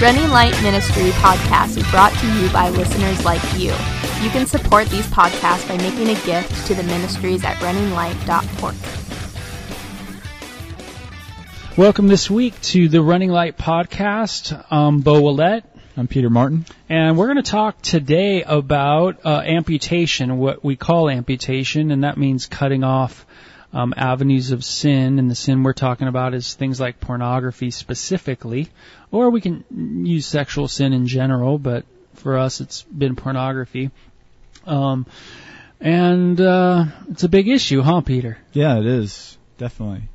Running Light Ministry podcast is brought to you by listeners like you. You can support these podcasts by making a gift to the ministries at runninglight.org. Welcome this week to the Running Light podcast. I'm Bo Willette. I'm Peter Martin. And we're going to talk today about uh, amputation, what we call amputation, and that means cutting off um, avenues of sin. And the sin we're talking about is things like pornography specifically, or we can use sexual sin in general, but for us it's been pornography. Um, and uh, it's a big issue, huh, Peter? Yeah, it is definitely.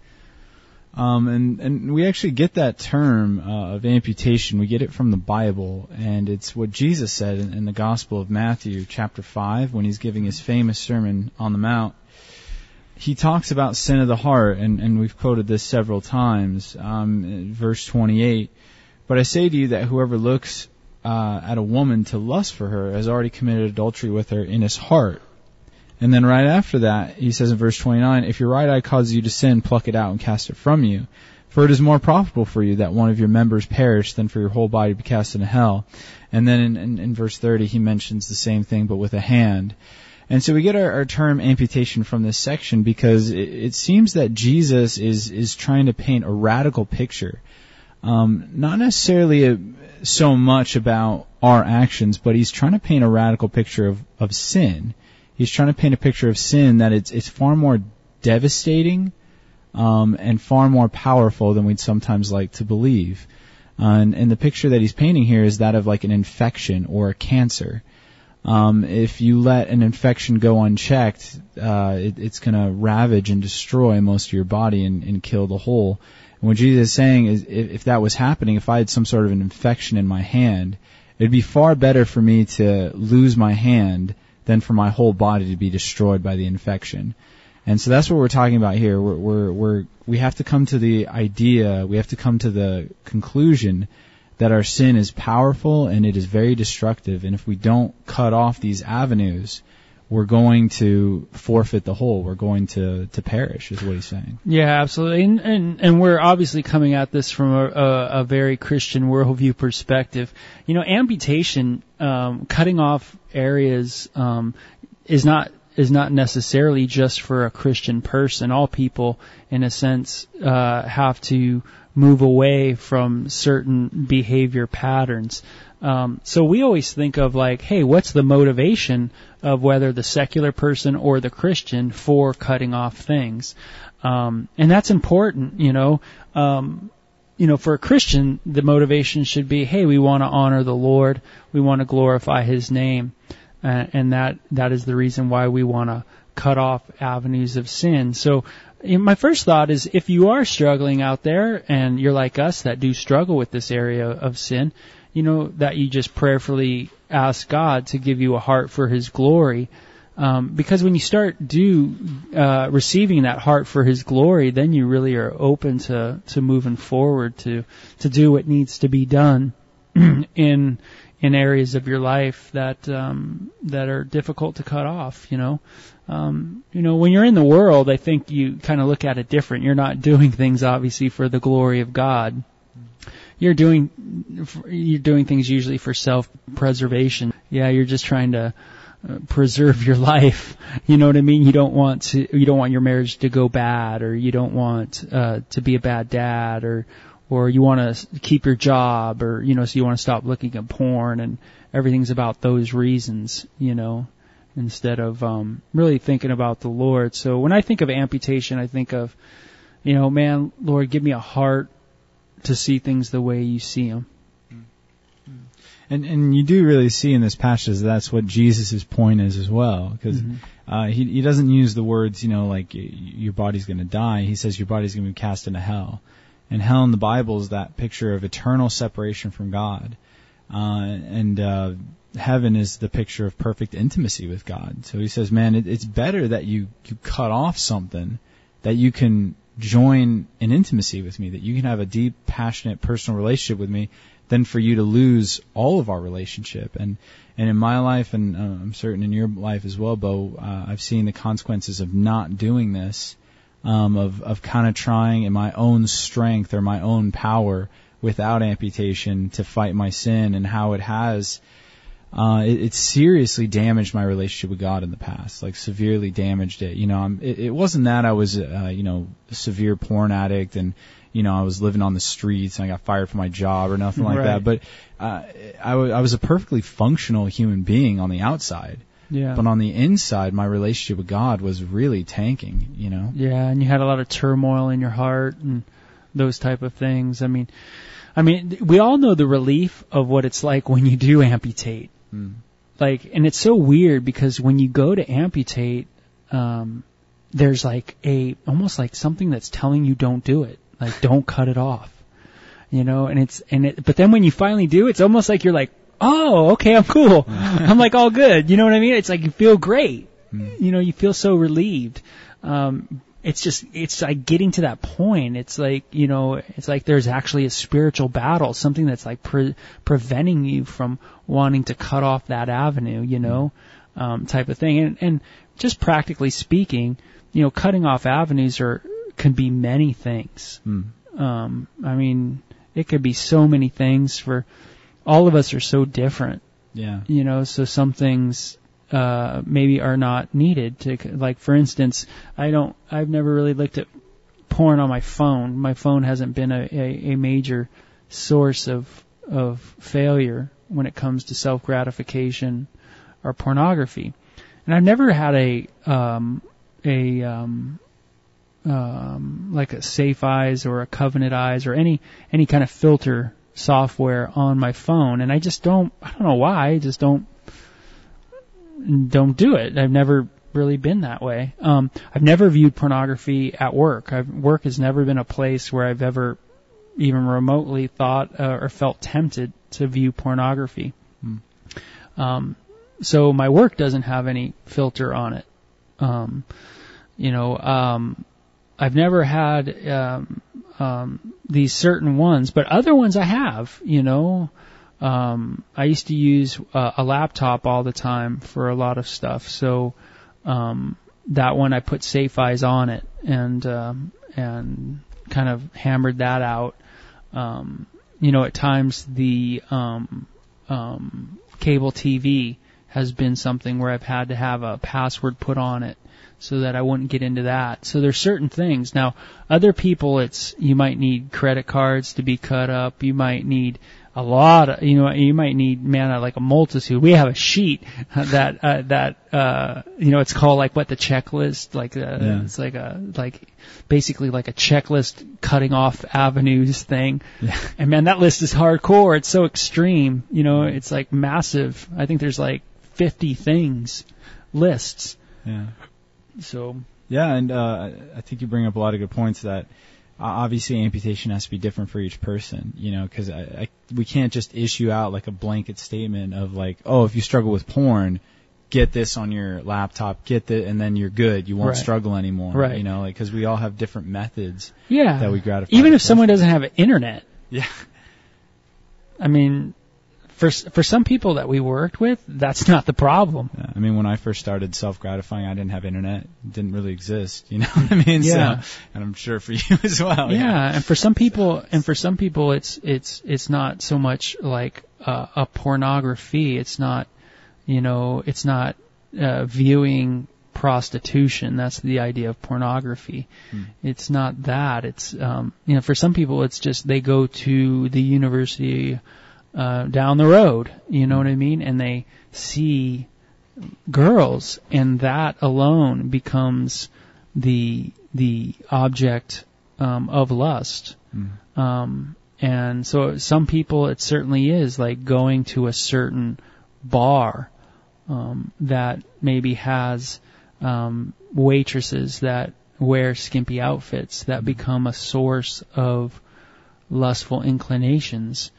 Um, and and we actually get that term uh, of amputation. We get it from the Bible, and it's what Jesus said in, in the Gospel of Matthew, chapter five, when he's giving his famous sermon on the Mount. He talks about sin of the heart, and, and we've quoted this several times. Um, verse 28. But I say to you that whoever looks uh, at a woman to lust for her has already committed adultery with her in his heart. And then right after that, he says in verse 29, If your right eye causes you to sin, pluck it out and cast it from you. For it is more profitable for you that one of your members perish than for your whole body to be cast into hell. And then in, in, in verse 30, he mentions the same thing, but with a hand. And so we get our, our term amputation from this section because it, it, seems that Jesus is, is trying to paint a radical picture. Um, not necessarily a, so much about our actions, but he's trying to paint a radical picture of, of sin he's trying to paint a picture of sin that it's it's far more devastating um, and far more powerful than we'd sometimes like to believe. Uh, and, and the picture that he's painting here is that of like an infection or a cancer. Um, if you let an infection go unchecked, uh, it, it's going to ravage and destroy most of your body and, and kill the whole. And what Jesus is saying is, if, if that was happening, if I had some sort of an infection in my hand, it'd be far better for me to lose my hand than for my whole body to be destroyed by the infection. And so that's what we're talking about here. We're, we're, we're, we have to come to the idea, we have to come to the conclusion that our sin is powerful and it is very destructive. And if we don't cut off these avenues, we're going to forfeit the whole. We're going to, to perish, is what he's saying. Yeah, absolutely. And, and, and we're obviously coming at this from a, a, a very Christian worldview perspective. You know, amputation, um, cutting off areas, um, is not is not necessarily just for a Christian person. All people, in a sense, uh, have to move away from certain behavior patterns. Um, so we always think of like, hey, what's the motivation of whether the secular person or the Christian for cutting off things? Um, and that's important, you know. Um, you know, for a Christian, the motivation should be, hey, we want to honor the Lord, we want to glorify His name, uh, and that that is the reason why we want to cut off avenues of sin. So my first thought is if you are struggling out there and you're like us that do struggle with this area of sin, you know, that you just prayerfully ask God to give you a heart for His glory. Um, because when you start do uh, receiving that heart for His glory, then you really are open to to moving forward to to do what needs to be done in in areas of your life that um, that are difficult to cut off. You know, um, you know when you're in the world, I think you kind of look at it different. You're not doing things obviously for the glory of God you're doing you're doing things usually for self-preservation. Yeah, you're just trying to uh, preserve your life. You know what I mean? You don't want to you don't want your marriage to go bad or you don't want uh to be a bad dad or or you want to keep your job or you know so you want to stop looking at porn and everything's about those reasons, you know, instead of um really thinking about the Lord. So when I think of amputation, I think of you know, man, Lord, give me a heart to see things the way you see them. And and you do really see in this passage that's what Jesus' point is as well, because mm-hmm. uh, he he doesn't use the words you know like your body's going to die. He says your body's going to be cast into hell, and hell in the Bible is that picture of eternal separation from God, uh, and uh, heaven is the picture of perfect intimacy with God. So he says, man, it, it's better that you you cut off something that you can join in intimacy with me, that you can have a deep, passionate, personal relationship with me, than for you to lose all of our relationship. And and in my life, and uh, I'm certain in your life as well, Bo, uh, I've seen the consequences of not doing this, um, of of kind of trying in my own strength or my own power without amputation to fight my sin and how it has uh, it, it seriously damaged my relationship with God in the past, like severely damaged it. You know, I'm, it, it wasn't that I was, uh, you know, a severe porn addict and, you know, I was living on the streets and I got fired from my job or nothing like Right. that. But uh, I, wa- I was a perfectly functional human being on the outside, Yeah. but on the inside, my relationship with God was really tanking. You know. Yeah, and you had a lot of turmoil in your heart and those type of things. I mean, I mean, we all know the relief of what it's like when you do amputate. Mm. Like, and it's so weird because when you go to amputate, um, there's like a almost like something that's telling you don't do it, like don't cut it off, you know. And it's and it, but then when you finally do, it's almost like you're like, oh, okay, I'm cool, I'm like all good, you know what I mean? It's like you feel great, you know, you feel so relieved. Um, it's just it's like getting to that point. It's like you know, it's like there's actually a spiritual battle, something that's like pre- preventing you from wanting to cut off that avenue, you know, um, type of thing. And and just practically speaking, you know, cutting off avenues are can be many things. Mm. Um, I mean, it could be so many things for all of us are so different. Yeah. you know so some things uh maybe are not needed to like for instance i don't i've never really looked at porn on my phone. My phone hasn't been a a, a major source of of failure when it comes to self gratification or pornography. And i've never had a um a um um like a safe eyes or a covenant eyes or any any kind of filter software on my phone and I just don't I don't know why I just don't don't do it. I've never really been that way. Um I've never viewed pornography at work. I've work has never been a place where I've ever even remotely thought uh, or felt tempted to view pornography. Hmm. Um so my work doesn't have any filter on it. Um you know um I've never had um um, these certain ones, but other ones I have, you know. Um, I used to use uh, a laptop all the time for a lot of stuff, so um, that one I put Safe Eyes on it and um, and kind of hammered that out. Um, you know, at times the um, um, cable TV has been something where I've had to have a password put on it so that I wouldn't get into that. So there's certain things. Now, other people, it's you might need credit cards to be cut up. You might need a lot of, you know, you might need man like a multitude. We have a sheet that uh, that uh, you know it's called like what the checklist, like uh, Yeah. it's like a like basically like a checklist cutting off avenues thing. Yeah. And man, that list is hardcore. It's so extreme. You know, it's like massive. I think there's like 50 things lists. Yeah. So Yeah, and uh, I think you bring up a lot of good points. That uh, obviously amputation has to be different for each person, you know, because I, I, we can't just issue out like a blanket statement of like, oh, if you struggle with porn, get this on your laptop, get the, and then you're good. You won't Right. struggle anymore, Right. You know, like because we all have different methods yeah, that we gratify. even if someone doesn't have internet, yeah, I mean, for for some people that we worked with, that's not the problem. Yeah, I mean, when I first started self gratifying, I didn't have internet. It didn't really exist, you know what I mean? Yeah. So, and I'm sure for you as well. yeah, and for some people, and for some people, it's it's it's not so much like uh, a pornography. It's not, you know, it's not uh, viewing prostitution. That's the idea of pornography. Hmm. It's not that. It's um, you know, for some people, it's just they go to the university uh, down the road. You know what I mean? And they see girls, and that alone becomes the the object um, of lust. Mm. Um, and so some people, it certainly is like going to a certain bar um, that maybe has um, waitresses that wear skimpy outfits that become a source of lustful inclinations,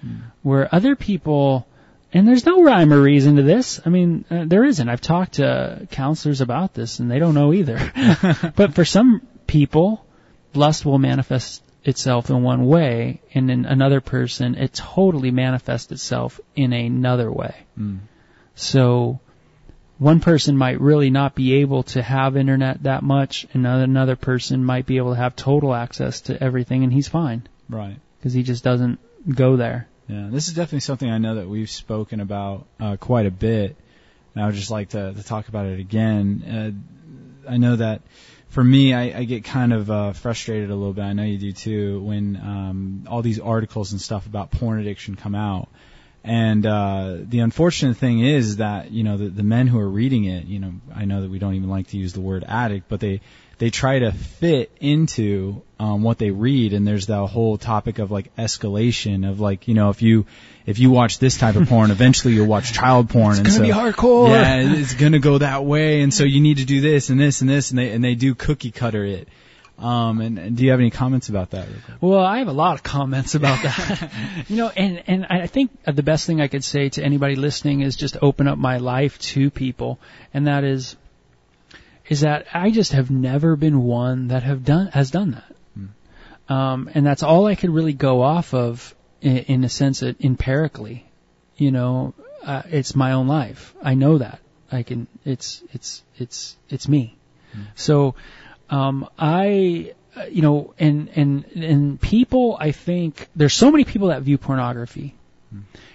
where other people. And there's no rhyme or reason to this. I mean, uh, there isn't. I've talked to counselors about this, and they don't know either. but for some people, lust will manifest itself in one way, and in another person, it totally manifests itself in another way. Mm. So, one person might really not be able to have internet that much, and another person might be able to have total access to everything, and he's fine Right. Because he just doesn't go there. Yeah, this is definitely something I know that we've spoken about uh, quite a bit, and I would just like to, to talk about it again. Uh, I know that for me, I, I get kind of uh, frustrated a little bit. I know you do too when um, all these articles and stuff about porn addiction come out. And uh, the unfortunate thing is that you know the, the men who are reading it, you know, I know that we don't even like to use the word addict, but they they try to fit into um, what they read, and there's that whole topic of like escalation of like you know if you if you watch this type of porn, eventually you'll watch child porn. It's and gonna so, be hardcore. Yeah, it's gonna go that way, and so you need to do this and this and this, and they and they do cookie cutter it. Um, and, and do you have any comments about that? Well, I have a lot of comments about that. you know, and and I think the best thing I could say to anybody listening is just open up my life to people, and that is is that I just have never been one that have done has done that. Um, and that's all I could really go off of in, in a sense that empirically, you know, uh, it's my own life. I know that I can, it's, it's, it's, it's me. So, um, I, uh, you know, and, and, and people, I think, there's so many people that view pornography.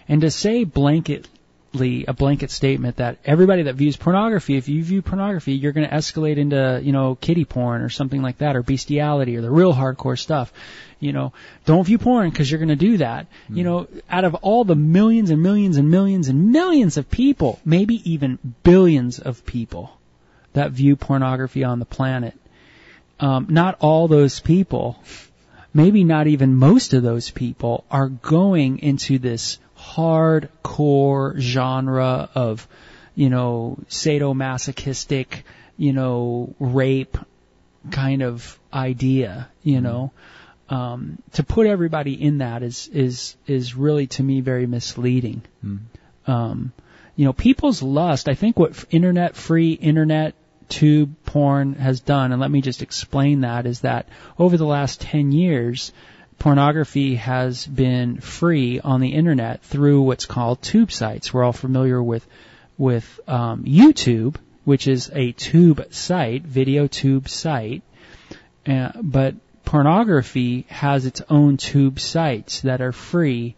And to say blanketly, a blanket statement that everybody that views pornography, if you view pornography, you're going to escalate into, you know, kitty porn or something like that, or bestiality, or the real hardcore stuff. You know, don't view porn because you're going to do that. You know, out of all the millions and millions and millions and millions of people, maybe even billions of people that view pornography on the planet, um, not all those people, maybe not even most of those people, are going into this hardcore genre of, you know, sadomasochistic, you know, rape kind of idea, you know. Um, to put everybody in that is is is really to me very misleading. Um, you know, people's lust. I think what internet free internet tube porn has done, and let me just explain that, is that over the last ten years, pornography has been free on the internet through what's called tube sites. We're all familiar with with um, YouTube, which is a tube site, video tube site, uh, but pornography has its own tube sites that are free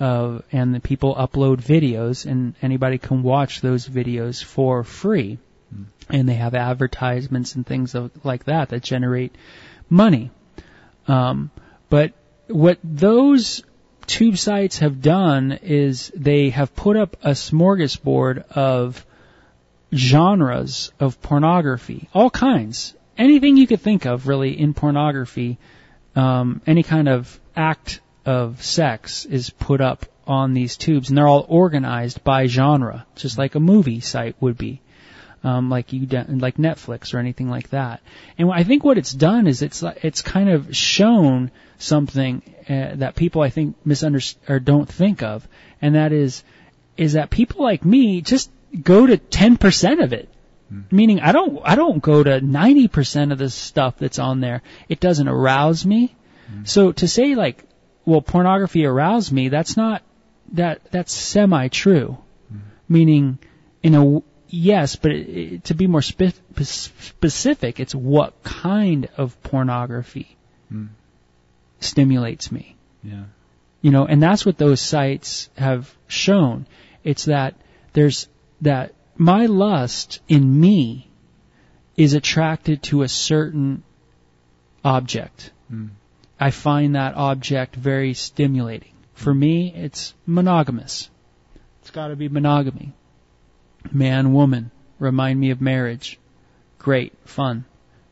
uh, and the people upload videos and anybody can watch those videos for free. And they have advertisements and things of, like that that generate money. Um, but what those tube sites have done is they have put up a smorgasbord of genres of pornography, all kinds, anything you could think of really in pornography, um, any kind of act of sex is put up on these tubes, and they're all organized by genre, just like a movie site would be. Um, like you, like Netflix or anything like that. And I think what it's done is it's it's kind of shown something uh, that people I think misunderstand or don't think of, and that is is that people like me just go to 10% of it. Meaning I don't I don't go to 90% of the stuff that's on there. It doesn't arouse me. So to say like well pornography aroused me, that's not that that's semi true. Meaning in a yes, but it, it, to be more spe- specific, it's what kind of pornography hmm. stimulates me. Yeah. You know, and that's what those sites have shown. It's that there's that my lust in me is attracted to a certain object. Hmm. I find that object very stimulating. For me, it's monogamous. It's got to be monogamy. Man, woman, remind me of marriage. Great, fun.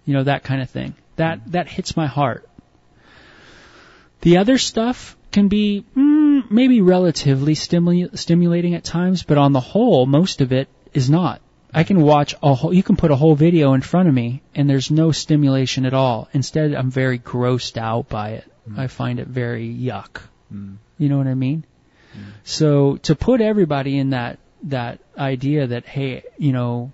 You know, that kind of thing. That, mm-hmm. that hits my heart. The other stuff can be mm, maybe relatively stimuli- stimulating at times, but on the whole, most of it is not. I can watch a whole, you can put a whole video in front of me and there's no stimulation at all. Instead, I'm very grossed out by it. Mm-hmm. I find it very yuck. Mm-hmm. You know what I mean? So to put everybody in that, that idea that, hey, you know,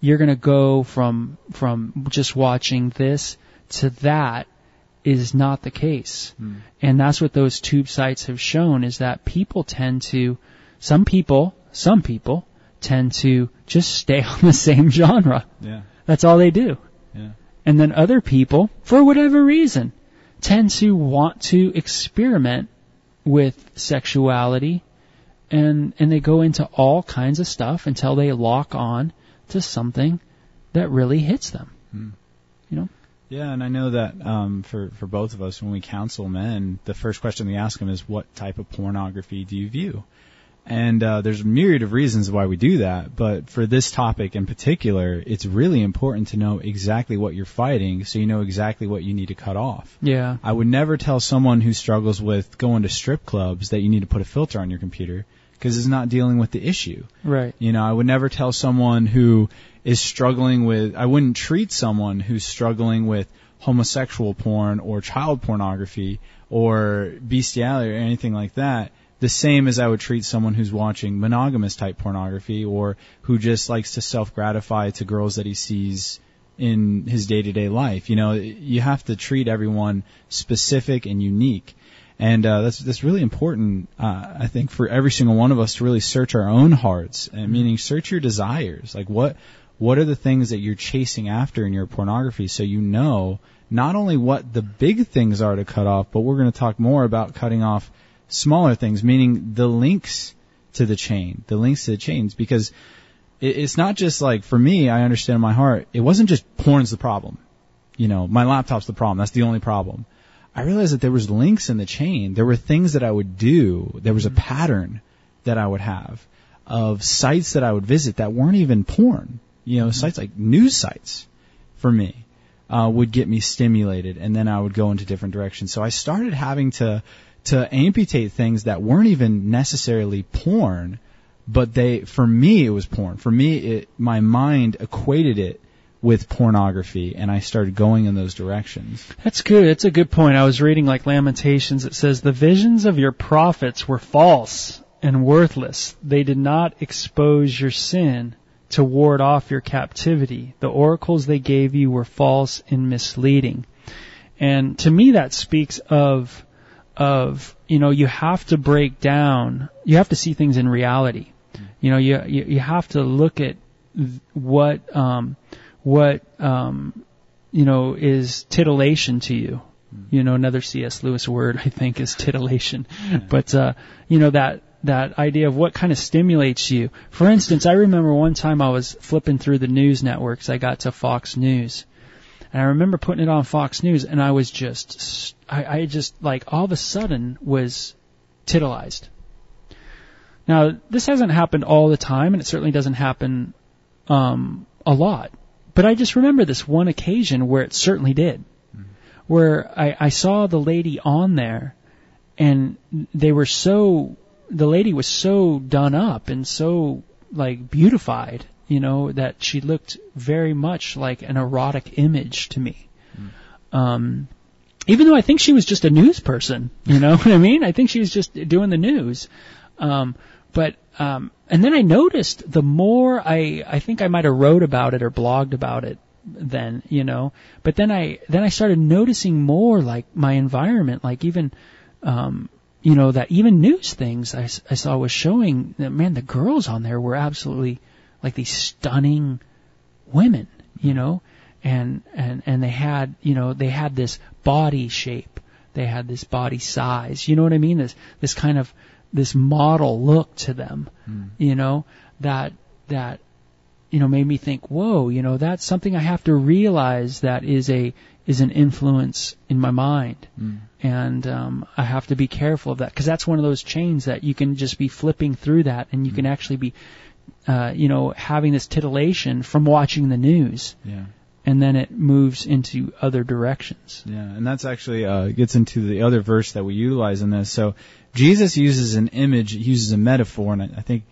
you're gonna go from, from just watching this to that is not the case. Hmm. And that's what those tube sites have shown is that people tend to, some people, some people tend to just stay on the same genre. Yeah. That's all they do. Yeah. And then other people, for whatever reason, tend to want to experiment with sexuality and and they go into all kinds of stuff until they lock on to something that really hits them. Hmm. You know? Yeah, and I know that um, for for both of us, when we counsel men, the first question we ask them is, "What type of pornography do you view?" And uh, there's a myriad of reasons why we do that, but for this topic in particular, it's really important to know exactly what you're fighting, so you know exactly what you need to cut off. Yeah. I would never tell someone who struggles with going to strip clubs that you need to put a filter on your computer because it's not dealing with the issue. Right. You know, I would never tell someone who is struggling with, I wouldn't treat someone who's struggling with homosexual porn or child pornography or bestiality or anything like that the same as I would treat someone who's watching monogamous type pornography or who just likes to self gratify to girls that he sees in his day to day life. You know, you have to treat everyone specific and unique. And uh, that's that's really important, uh, I think, for every single one of us to really search our own hearts, and meaning search your desires. Like what what are the things that you're chasing after in your pornography, so you know not only what the big things are to cut off, but we're going to talk more about cutting off smaller things, meaning the links to the chain, the links to the chains, because it, it's not just like for me. I understand in my heart, it wasn't just porn's the problem. You know, my laptop's the problem. That's the only problem. I realized that there was links in the chain. There were things that I would do. There was a pattern that I would have of sites that I would visit that weren't even porn. You know, sites like news sites for me uh, would get me stimulated, and then I would go into different directions. So I started having to to amputate things that weren't even necessarily porn, but they for me it was porn. For me, it my mind equated it with pornography, and I started going in those directions. That's good. That's a good point. I was reading like Lamentations. It says the visions of your prophets were false and worthless. They did not expose your sin to ward off your captivity. The oracles they gave you were false and misleading. And to me that speaks of of you know you have to break down you have to see things in reality you know you you, you have to look at what um what um you know is titillation to you. You know another cs lewis word i think is titillation. But uh you know that that idea of what kind of stimulates you. For instance i remember one time i was flipping through the news networks i got to fox news. And I remember putting it on Fox News, and I was just, I, I just like all of a sudden was titillized. Now, this hasn't happened all the time, and it certainly doesn't happen um, a lot. But I just remember this one occasion where it certainly did, where I, I saw the lady on there, and they were so, the lady was so done up and so like beautified you know, that she looked very much like an erotic image to me. Mm. Um, even though I think she was just a news person, you know what I mean? I think she was just doing the news. Um, but, um, and then I noticed the more I, I think I might have wrote about it or blogged about it then, you know, but then I, then I started noticing more like my environment, like even, um, you know, that even news things I, I saw was showing that, man, the girls on there were absolutely, like these stunning women, you know, and and and they had, you know, they had this body shape, they had this body size, you know what I mean? This this kind of this model look to them, mm. you know, that that you know made me think, whoa, you know, that's something I have to realize that is a is an influence in my mind, mm. and um, I have to be careful of that because that's one of those chains that you can just be flipping through that, and you mm. can actually be uh, you know, having this titillation from watching the news. Yeah. And then it moves into other directions. Yeah, and that's actually uh, gets into the other verse that we utilize in this. So Jesus uses an image, uses a metaphor, and I, I think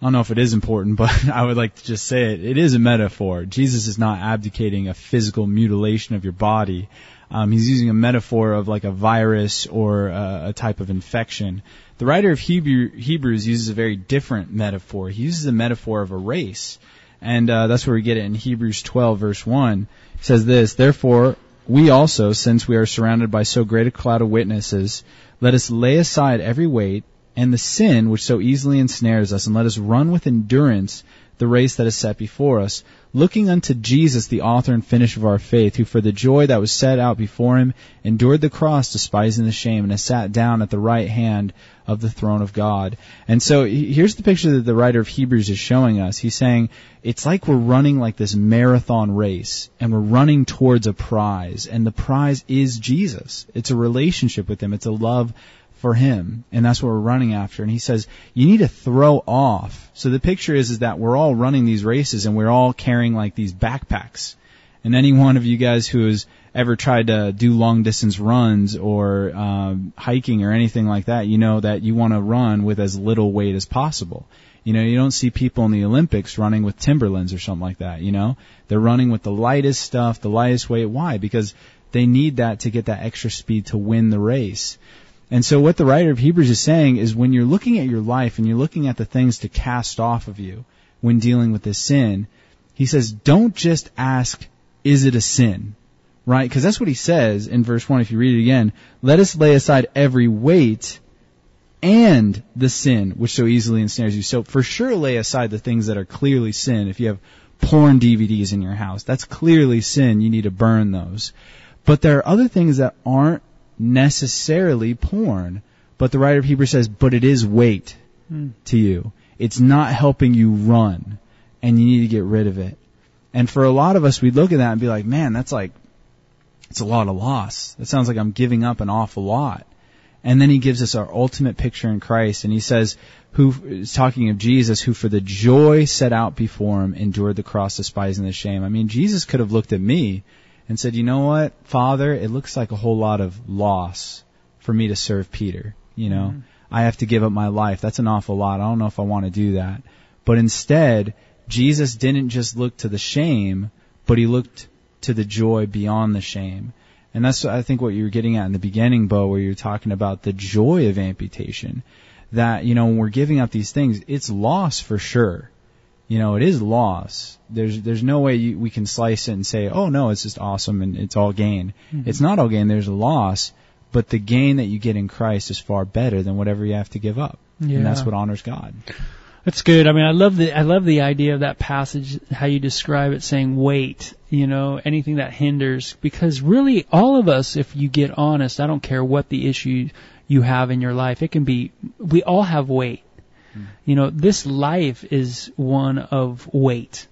I don't know if it is important, but I would like to just say it. It is a metaphor. Jesus is not abdicating a physical mutilation of your body. Um, he's using a metaphor of like a virus or a, a type of infection. The writer of Hebrew, Hebrews uses a very different metaphor. He uses a metaphor of a race. And uh, that's where we get it in Hebrews 12, verse 1. He says this, Therefore, we also, since we are surrounded by so great a cloud of witnesses, let us lay aside every weight and the sin which so easily ensnares us, and let us run with endurance the race that is set before us, looking unto Jesus, the author and finisher of our faith, who for the joy that was set out before him endured the cross, despising the shame, and has sat down at the right hand of the throne of God. And so here's the picture that the writer of Hebrews is showing us. He's saying it's like we're running like this marathon race and we're running towards a prize and the prize is Jesus. It's a relationship with him. It's a love for him and that's what we're running after and he says you need to throw off so the picture is is that we're all running these races and we're all carrying like these backpacks and any one of you guys who has ever tried to do long distance runs or um, hiking or anything like that you know that you want to run with as little weight as possible you know, you don't see people in the Olympics running with Timberlands or something like that, you know? They're running with the lightest stuff, the lightest weight. Why? Because they need that to get that extra speed to win the race. And so what the writer of Hebrews is saying is when you're looking at your life and you're looking at the things to cast off of you when dealing with this sin, he says, don't just ask, is it a sin? Right? Because that's what he says in verse 1 if you read it again. Let us lay aside every weight and the sin which so easily ensnares you. So for sure lay aside the things that are clearly sin. If you have porn DVDs in your house, that's clearly sin. You need to burn those. But there are other things that aren't necessarily porn. But the writer of Hebrews says, but it is weight mm. to you. It's not helping you run, and you need to get rid of it. And for a lot of us, we'd look at that and be like, man, that's like, it's a lot of loss. That sounds like I'm giving up an awful lot. And then he gives us our ultimate picture in Christ, and he says, who is talking of Jesus, who for the joy set out before him endured the cross, despising the shame. I mean, Jesus could have looked at me and said, you know what, Father, it looks like a whole lot of loss for me to serve Peter. You know, mm-hmm. I have to give up my life. That's an awful lot. I don't know if I want to do that. But instead, Jesus didn't just look to the shame, but he looked to the joy beyond the shame. And that's, I think, what you were getting at in the beginning, Bo, where you're talking about the joy of amputation. That, you know, when we're giving up these things, it's loss for sure you know, it is loss. There's there's no way you, we can slice it and say, oh no, it's just awesome and it's all gain. Mm-hmm. It's not all gain. There's a loss, but the gain that you get in Christ is far better than whatever you have to give up, yeah. and that's what honors God. That's good. I mean, I love the I love the idea of that passage, how you describe it, saying weight. You know, anything that hinders, because really, all of us, if you get honest, I don't care what the issue you have in your life, it can be. We all have weight Mm. You know, this life is one of weight.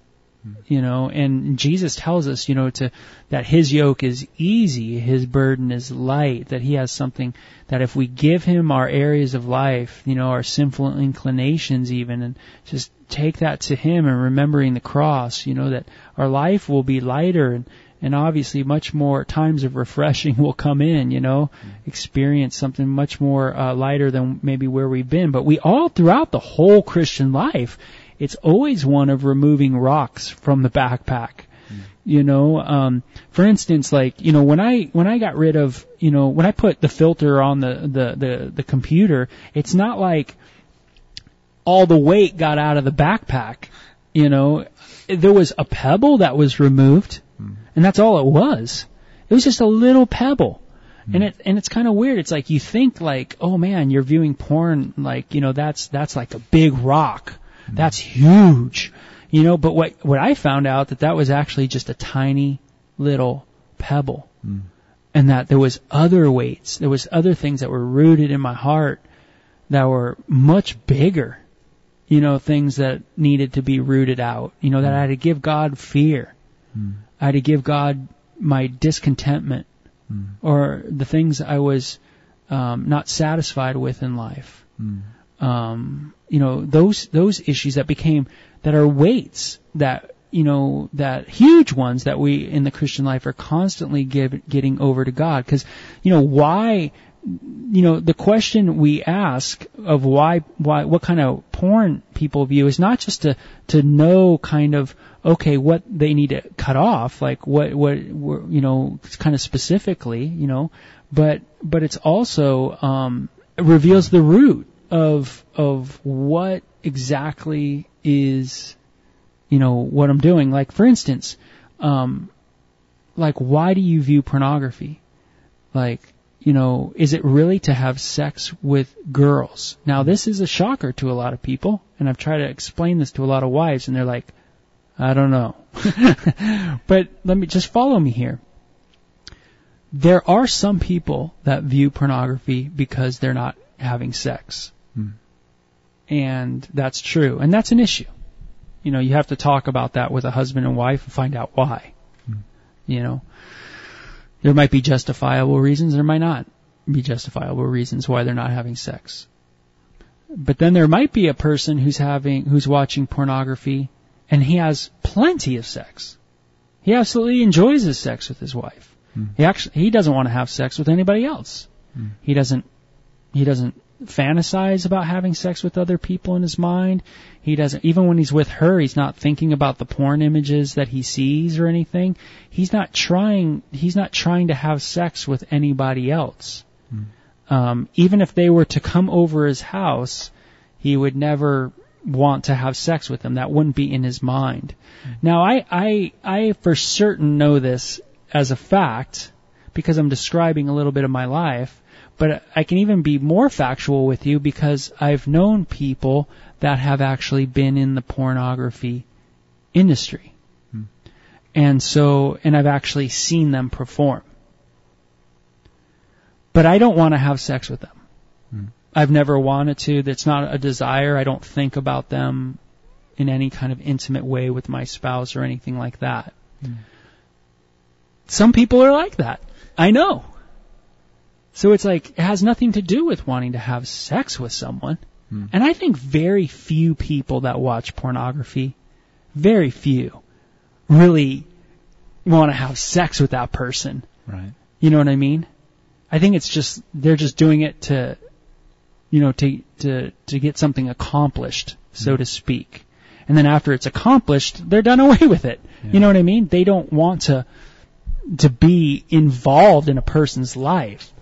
Mm. You know, and Jesus tells us, you know, to that his yoke is easy, his burden is light, that he has something that if we give him our areas of life, you know, our sinful inclinations even, and just take that to him and remembering the cross, you know, that our life will be lighter and, and obviously much more times of refreshing will come in, you know, experience something much more uh, lighter than maybe where we've been. But we all throughout the whole Christian life, it's always one of removing rocks from the backpack. You know, um, for instance, like you know, when I when I got rid of you know when I put the filter on the the the, the computer, it's not like all the weight got out of the backpack. You know, there was a pebble that was removed and that's all it was. It was just a little pebble. Mm. And it and it's kind of weird. It's like you think like, oh man, you're viewing porn like you know that's that's like a big rock, mm. that's huge, you know. But what what I found out that that was actually just a tiny little pebble, and that there was other weights, there was other things that were rooted in my heart that were much bigger, you know, things that needed to be rooted out, you know, that I had to give God fear. Mm. I had to give God my discontentment mm. or the things I was um, not satisfied with in life. Mm. Um, you know, those those issues that became that are weights that you know that huge ones that we in the Christian life are constantly give, getting over to God because you know why you know the question we ask of why why what kind of porn people view is not just to to know kind of okay, what they need to cut off, like what, what, you know, it's kind of specifically, you know, but, but it's also, um, it reveals the root of, of what exactly is, you know, what I'm doing. Like, for instance, um, like, why do you view pornography? Like, you know, is it really to have sex with girls? Now this is a shocker to a lot of people, and I've tried to explain this to a lot of wives, and they're like, I don't know. but let me just follow me here. There are some people that view pornography because they're not having sex. Hmm. And that's true. And that's an issue. You know, you have to talk about that with a husband and wife and find out why. Hmm. You know, there might be justifiable reasons, there might not be justifiable reasons why they're not having sex. But then there might be a person who's having, who's watching pornography and he has plenty of sex. He absolutely enjoys his sex with his wife. Hmm. He actually, he doesn't want to have sex with anybody else. Hmm. He doesn't, he doesn't fantasize about having sex with other people in his mind. He doesn't, even when he's with her, he's not thinking about the porn images that he sees or anything. He's not trying, he's not trying to have sex with anybody else. Um, even if they were to come over his house, he would never want to have sex with them. That wouldn't be in his mind. Now, I, I, I for certain know this as a fact because I'm describing a little bit of my life, but I can even be more factual with you because I've known people that have actually been in the pornography industry. And so, and I've actually seen them perform. But I don't want to have sex with them. I've never wanted to. That's not a desire. I don't think about them in any kind of intimate way with my spouse or anything like that. Hmm. Some people are like that. I know. So it's like, it has nothing to do with wanting to have sex with someone. Hmm. And I think very few people that watch pornography, very few, really want to have sex with that person. Right. You know what I mean? I think it's just they're just doing it to, you know, to to to get something accomplished, so to speak. And then after it's accomplished, they're done away with it. Yeah. You know what I mean? They don't want to to be involved in a person's life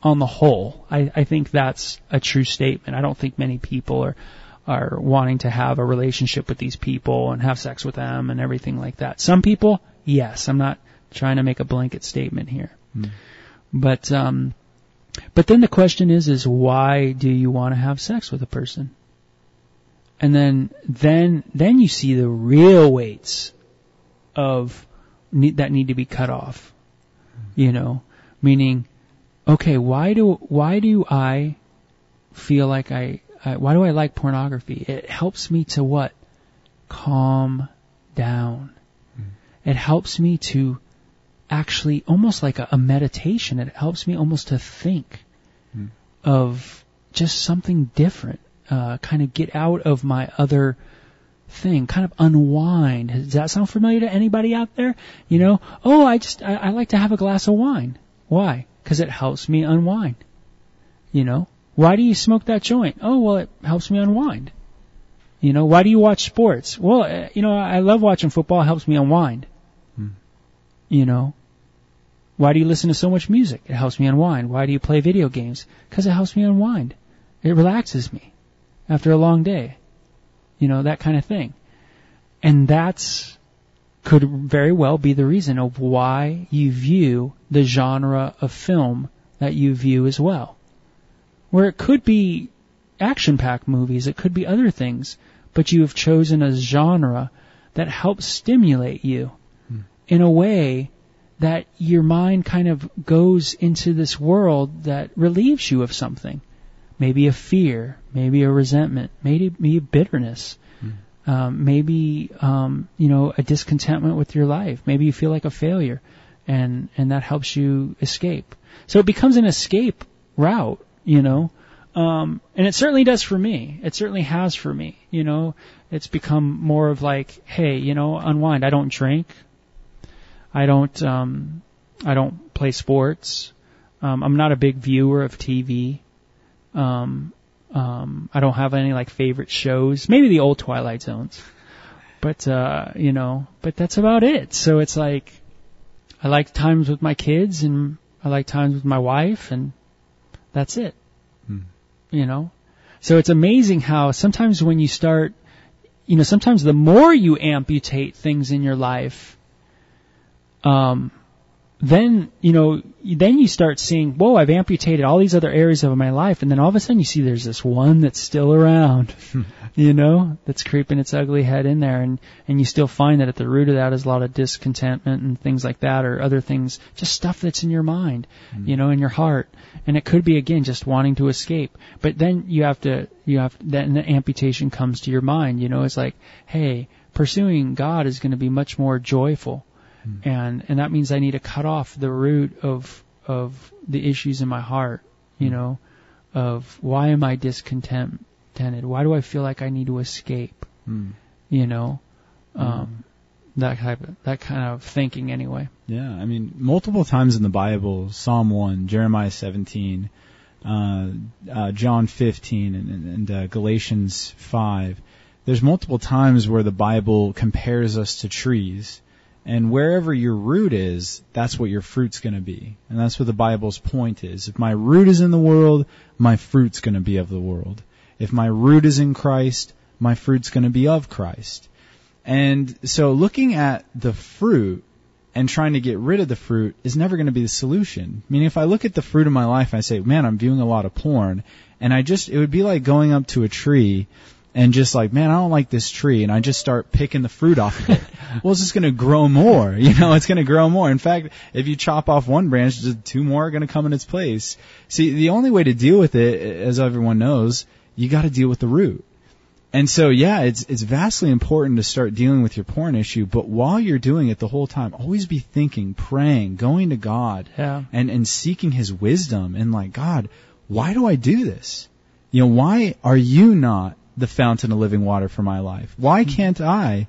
on the whole. I, I think that's a true statement. I don't think many people are are wanting to have a relationship with these people and have sex with them and everything like that. Some people, yes. I'm not trying to make a blanket statement here. Hmm. But um but then the question is is why do you want to have sex with a person? And then then then you see the real weights of need, that need to be cut off. You know, meaning okay, why do why do I feel like I, I why do I like pornography? It helps me to what? Calm down. Hmm. It helps me to actually almost like a, a meditation. It helps me almost to think Hmm. of just something different. Uh, kind of get out of my other thing, kind of unwind. Does that sound familiar to anybody out there? You know, oh, I just, I, I like to have a glass of wine. Why? Because it helps me unwind. You know, why do you smoke that joint? Oh, well, it helps me unwind. You know, why do you watch sports? Well, uh, you know, I love watching football. It helps me unwind. Hmm. You know, why do you listen to so much music? It helps me unwind. Why do you play video games? Because it helps me unwind. It relaxes me after a long day. You know, that kind of thing. And that's could very well be the reason of why you view the genre of film that you view as well. Where it could be action packed movies, it could be other things, but you have chosen a genre that helps stimulate you Hmm. in a way that your mind kind of goes into this world that relieves you of something. Maybe a fear, maybe a resentment, maybe, maybe bitterness, um, maybe um, you know a discontentment with your life. Maybe you feel like a failure, and and that helps you escape. So it becomes an escape route, you know. Um, and it certainly does for me. It certainly has for me. You know, it's become more of like, hey, you know, unwind. I don't drink. I don't um I don't play sports. Um I'm not a big viewer of TV. Um um I don't have any like favorite shows. Maybe the old Twilight Zones. But uh you know, but that's about it. So it's like I like times with my kids and I like times with my wife and that's it. Hmm. You know? So it's amazing how sometimes when you start you know, sometimes the more you amputate things in your life, um, then you know then you start seeing whoa i've amputated all these other areas of my life. And then all of a sudden you see there's this one that's still around you know that's creeping its ugly head in there. And and you still find that at the root of that is a lot of discontentment and things like that or other things just stuff that's in your mind you know in your heart. And it could be again just wanting to escape. But then you have to you have then the amputation comes to your mind you know it's like hey pursuing god is going to be much more joyful and and that means I need to cut off the root of of the issues in my heart, you know, of why am I discontented? Why do I feel like I need to escape? Mm. You know, um, that type of that kind of thinking anyway. Yeah, I mean, multiple times in the Bible, Psalm 1, Jeremiah 17, uh, uh, John 15, and, and, and uh, Galatians 5, there's multiple times where the Bible compares us to trees. And wherever your root is, that's what your fruit's going to be. And that's what the Bible's point is. If my root is in the world, my fruit's going to be of the world. If my root is in Christ, my fruit's going to be of Christ. And so looking at the fruit and trying to get rid of the fruit is never going to be the solution. Meaning if I look at the fruit of my life and I say, man, I'm viewing a lot of porn, and I just, it would be like going up to a tree and just like, man, I don't like this tree, and I just start picking the fruit off of it. well, it's just going to grow more, you know, it's going to grow more. In fact, if you chop off one branch, two more are going to come in its place. See, the only way to deal with it, as everyone knows, you got to deal with the root. And so, yeah, it's it's vastly important to start dealing with your porn issue. But while you're doing it the whole time, always be thinking, praying, going to God, Yeah. and and seeking His wisdom, and like God, why do I do this? You know, why are you not the fountain of living water for my life? Why can't I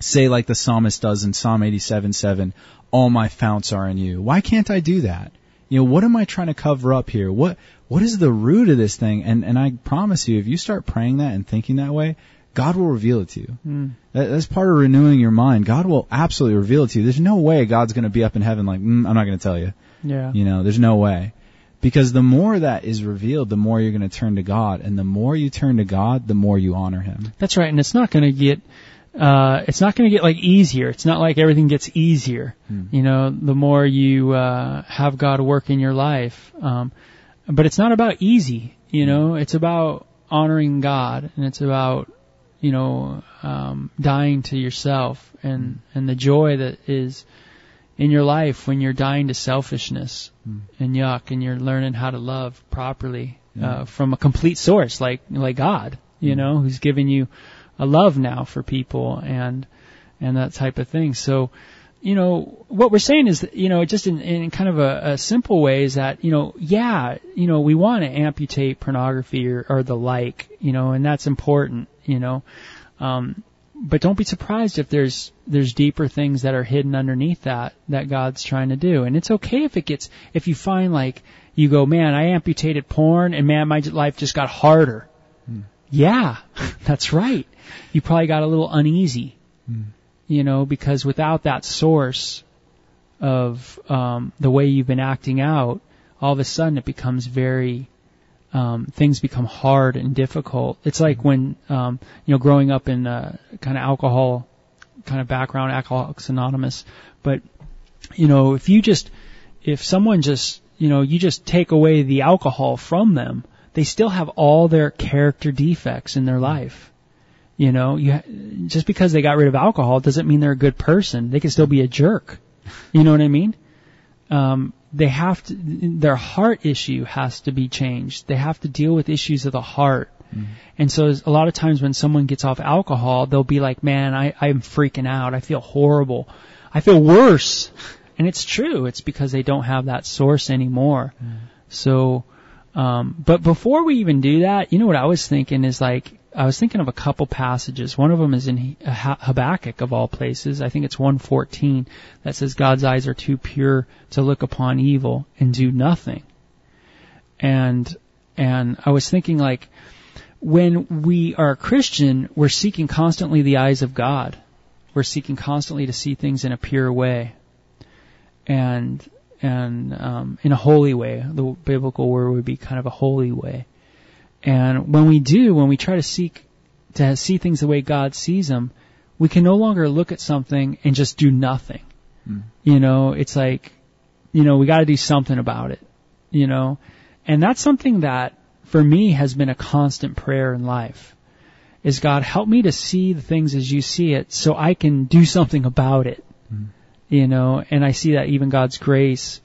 say like the psalmist does in Psalm 87, 7, all my founts are in you? Why can't I do that? You know, what am I trying to cover up here? What what is the root of this thing? And and I promise you, if you start praying that and thinking that way, God will reveal it to you. Mm. That, that's part of renewing your mind. God will absolutely reveal it to you. There's no way God's going to be up in heaven like, mm, I'm not going to tell you. Yeah. You know, there's no way. Because the more that is revealed, the more you're going to turn to God. And the more you turn to God, the more you honor Him. That's right, and it's not going to get uh, it's not going to get like easier. It's not like everything gets easier. Hmm. You know, the more you uh, have God work in your life, um, but it's not about easy. You know, it's about honoring God, and it's about you know um, dying to yourself and and the joy that is in your life when you're dying to selfishness Hmm. and yuck, and you're learning how to love properly Yeah. uh, from a complete source, like like God. You Hmm. know, who's given you a love now for people and and that type of thing. So, you know, what we're saying is that, you know, just in, in kind of a, a simple way is that, you know, yeah, you know, we want to amputate pornography or, or the like, you know, and that's important, you know. Um, but don't be surprised if there's there's deeper things that are hidden underneath that that God's trying to do. And it's okay if it gets if you find like you go, man, I amputated porn and man, my life just got harder. Yeah, that's right. You probably got a little uneasy, you know, because without that source of um, the way you've been acting out, all of a sudden it becomes very um, things become hard and difficult. It's like when um, you know growing up in uh, kind of alcohol kind of background, Alcoholics Anonymous, but you know if you just if someone just you know you just take away the alcohol from them, they still have all their character defects in their life. You know, you just because they got rid of alcohol doesn't mean they're a good person. They can still be a jerk. You know what I mean? Um, they have to. Their heart issue has to be changed. They have to deal with issues of the heart. And so a lot of times when someone gets off alcohol, they'll be like, "Man, I I'm freaking out. I feel horrible. I feel worse." And it's true. It's because they don't have that source anymore. So, um, but before we even do that, you know what I was thinking is like, I was thinking of a couple passages. One of them is in Ha- Habakkuk of all places. I think it's 114 that says God's eyes are too pure to look upon evil and do nothing. And, and I was thinking like, when we are a Christian, we're seeking constantly the eyes of God. We're seeking constantly to see things in a pure way. And, and, um, in a holy way. The biblical word would be kind of a holy way. And when we do, when we try to seek to see things the way God sees them, we can no longer look at something and just do nothing. Mm. You know, it's like you know, we got to do something about it, you know, and that's something that for me has been a constant prayer in life. Is God help me to see the things as you see it, so I can do something about it, Mm. you know. And I see that even God's grace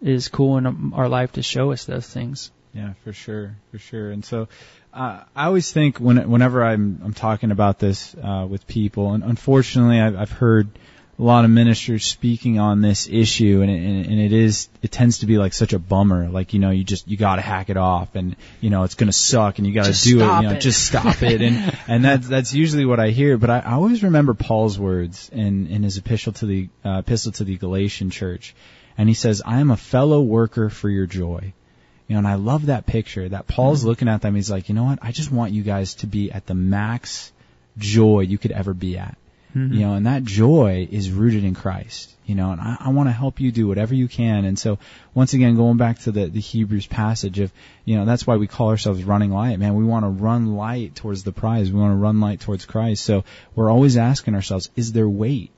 is cool in our life to show us those things. Yeah, for sure, for sure. And so, uh, I always think when whenever I'm I'm talking about this uh, with people, and unfortunately, I've, I've heard a lot of ministers speaking on this issue, and it, and it is it tends to be like such a bummer. Like you know, you just you got to hack it off, and you know it's gonna suck, and you got to do it. You know, it. just stop it, and and that's that's usually what I hear. But I, I always remember Paul's words in in his epistle to the uh, epistle to the Galatian church, and he says, "I am a fellow worker for your joy." You know, and I love that picture that Paul's Mm-hmm. looking at them. He's like, you know what? I just want you guys to be at the max joy you could ever be at. Mm-hmm. You know, and that joy is rooted in Christ. You know, and I, I want to help you do whatever you can. And so, once again, going back to the, the Hebrews passage of, you know, that's why we call ourselves running light, man. We want to run light towards the prize. We want to run light towards Christ. So we're always asking ourselves, is there weight?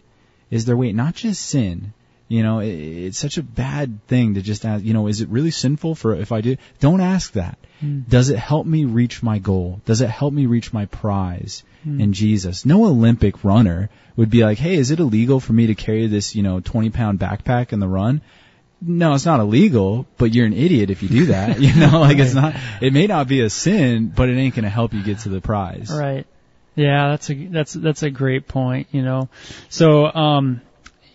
Is there weight? Not just sin, you know, it, it's such a bad thing to just ask, you know, is it really sinful for if I do? Don't ask that. Does it help me reach my goal? Does it help me reach my prize in Jesus? No Olympic runner would be like, hey, is it illegal for me to carry this, you know, 20 pound backpack in the run? No, it's not illegal, but you're an idiot if you do that. You know, like it's not, it may not be a sin, but it ain't going to help you get to the prize. Right. Yeah, that's a that's that's a great point. You know, so um,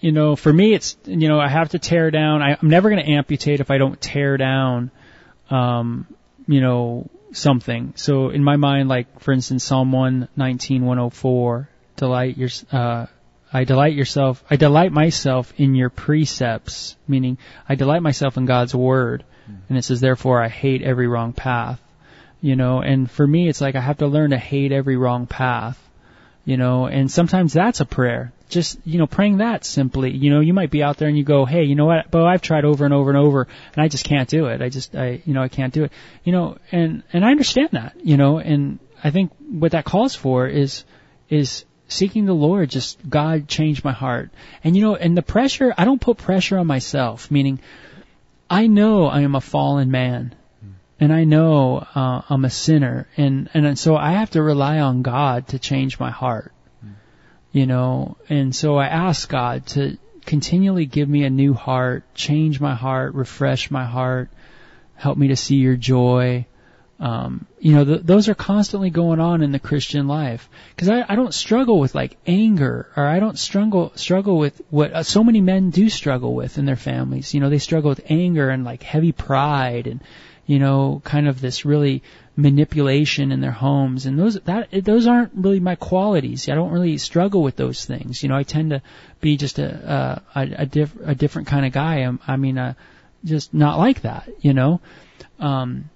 you know, for me, it's you know, I have to tear down. I, I'm never going to amputate if I don't tear down, um, you know, something. So in my mind, like for instance, Psalm 119, 104, delight your uh, I delight yourself. I delight myself in your precepts, meaning I delight myself in God's word. And it says, therefore, I hate every wrong path you know and for me it's like i have to learn to hate every wrong path you know and sometimes that's a prayer. Just you know praying that simply. You know you might be out there and you go hey you know what? Bo i've tried over and over and over and i just can't do it. I just i you know i can't do it. You know and and i understand that you know and i think what that calls for is is seeking the lord. Just god change my heart. And you know and the pressure i don't put pressure on myself meaning i know i am a fallen man and I know uh, I'm a sinner, and and so I have to rely on God to change my heart, you know. And so I ask God to continually give me a new heart, change my heart, refresh my heart, help me to see Your joy. Um, you know, th- those are constantly going on in the Christian life because I, I don't struggle with like anger or I don't struggle struggle with what uh, so many men do struggle with in their families. You know, they struggle with anger and like heavy pride and you know, kind of this really manipulation in their homes, and those that those aren't really my qualities. I don't really struggle with those things. You know, I tend to be just a a, a, diff, a different kind of guy. I'm, I mean, uh, just not like that. You know, um,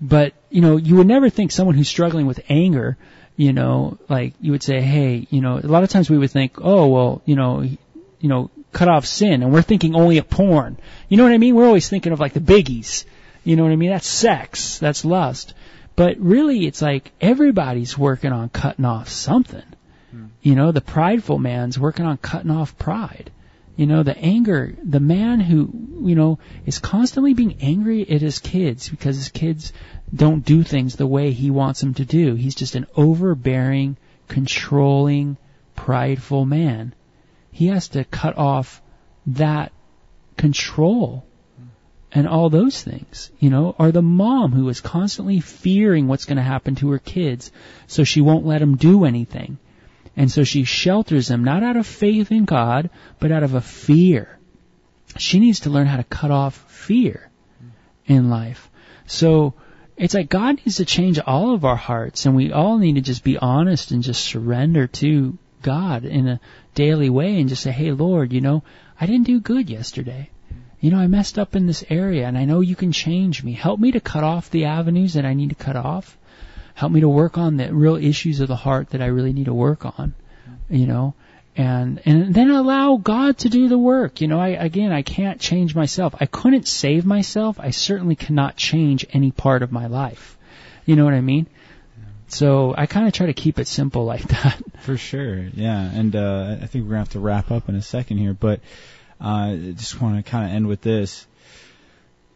but you know, you would never think someone who's struggling with anger. You know, like you would say, hey, you know, a lot of times we would think, oh, well, you know, you know, cut off sin, and we're thinking only of porn. You know what I mean? We're always thinking of like the biggies. You know what I mean? That's sex. That's lust. But really, it's like everybody's working on cutting off something. Hmm. You know, the prideful man's working on cutting off pride. You know, the anger, the man who, you know, is constantly being angry at his kids because his kids don't do things the way he wants them to do. He's just an overbearing, controlling, prideful man. He has to cut off that control and all those things, you know, or the mom who is constantly fearing what's going to happen to her kids, so she won't let them do anything. And so she shelters them, not out of faith in God, but out of a fear. She needs to learn how to cut off fear in life. So it's like God needs to change all of our hearts, and we all need to just be honest and just surrender to God in a daily way and just say, hey, Lord, you know, I didn't do good yesterday you know, I messed up in this area and I know you can change me. Help me to cut off the avenues that I need to cut off. Help me to work on the real issues of the heart that I really need to work on, you know, and, and then allow God to do the work. You know, I, again, I can't change myself. I couldn't save myself. I certainly cannot change any part of my life. You know what I mean? So I kind of try to keep it simple like that. For sure, yeah. And uh, I think we're gonna have to wrap up in a second here, but uh, just want to kind of end with this.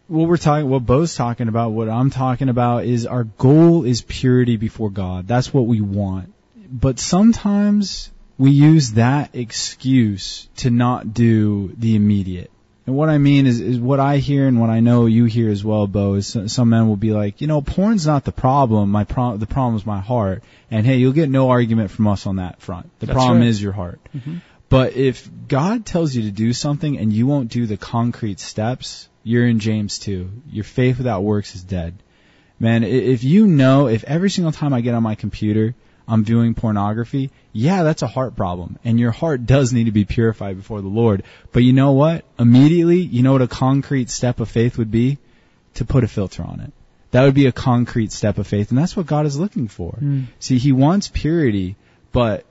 What we're talking, what Bo's talking about, what I'm talking about is our goal is purity before God. That's what we want. But sometimes we use that excuse to not do the immediate. And what I mean is, is what I hear and what I know you hear as well, Bo, is some men will be like, you know, porn's not the problem. My pro- the problem is my heart. And hey, you'll get no argument from us on that front. The That's problem right. is your heart. But if God tells you to do something and you won't do the concrete steps, you're in James 2. Your faith without works is dead. Man, if you know, if every single time I get on my computer, I'm viewing pornography, yeah, that's a heart problem. And your heart does need to be purified before the Lord. But you know what? Immediately, you know what a concrete step of faith would be? To put a filter on it. That would be a concrete step of faith. And that's what God is looking for. Hmm. See, He wants purity, but,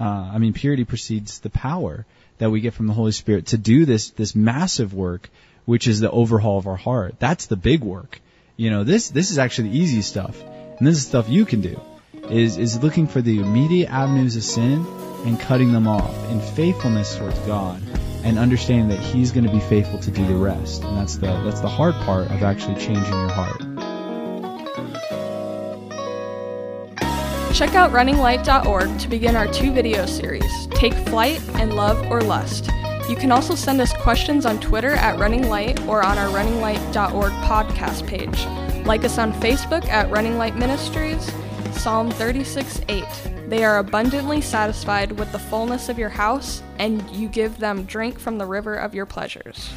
uh, I mean, purity precedes the power that we get from the Holy Spirit to do this, this massive work, which is the overhaul of our heart. That's the big work. You know, this, this is actually the easy stuff. And this is stuff you can do. Is, is looking for the immediate avenues of sin and cutting them off in faithfulness towards God and understanding that He's going to be faithful to do the rest. And that's the, that's the hard part of actually changing your heart. Check out runninglight.org to begin our two video series, Take Flight and Love or Lust. You can also send us questions on Twitter at Running Light or on our runninglight.org podcast page. Like us on Facebook at Running Light Ministries, Psalm 36 8. They are abundantly satisfied with the fullness of your house, and you give them drink from the river of your pleasures.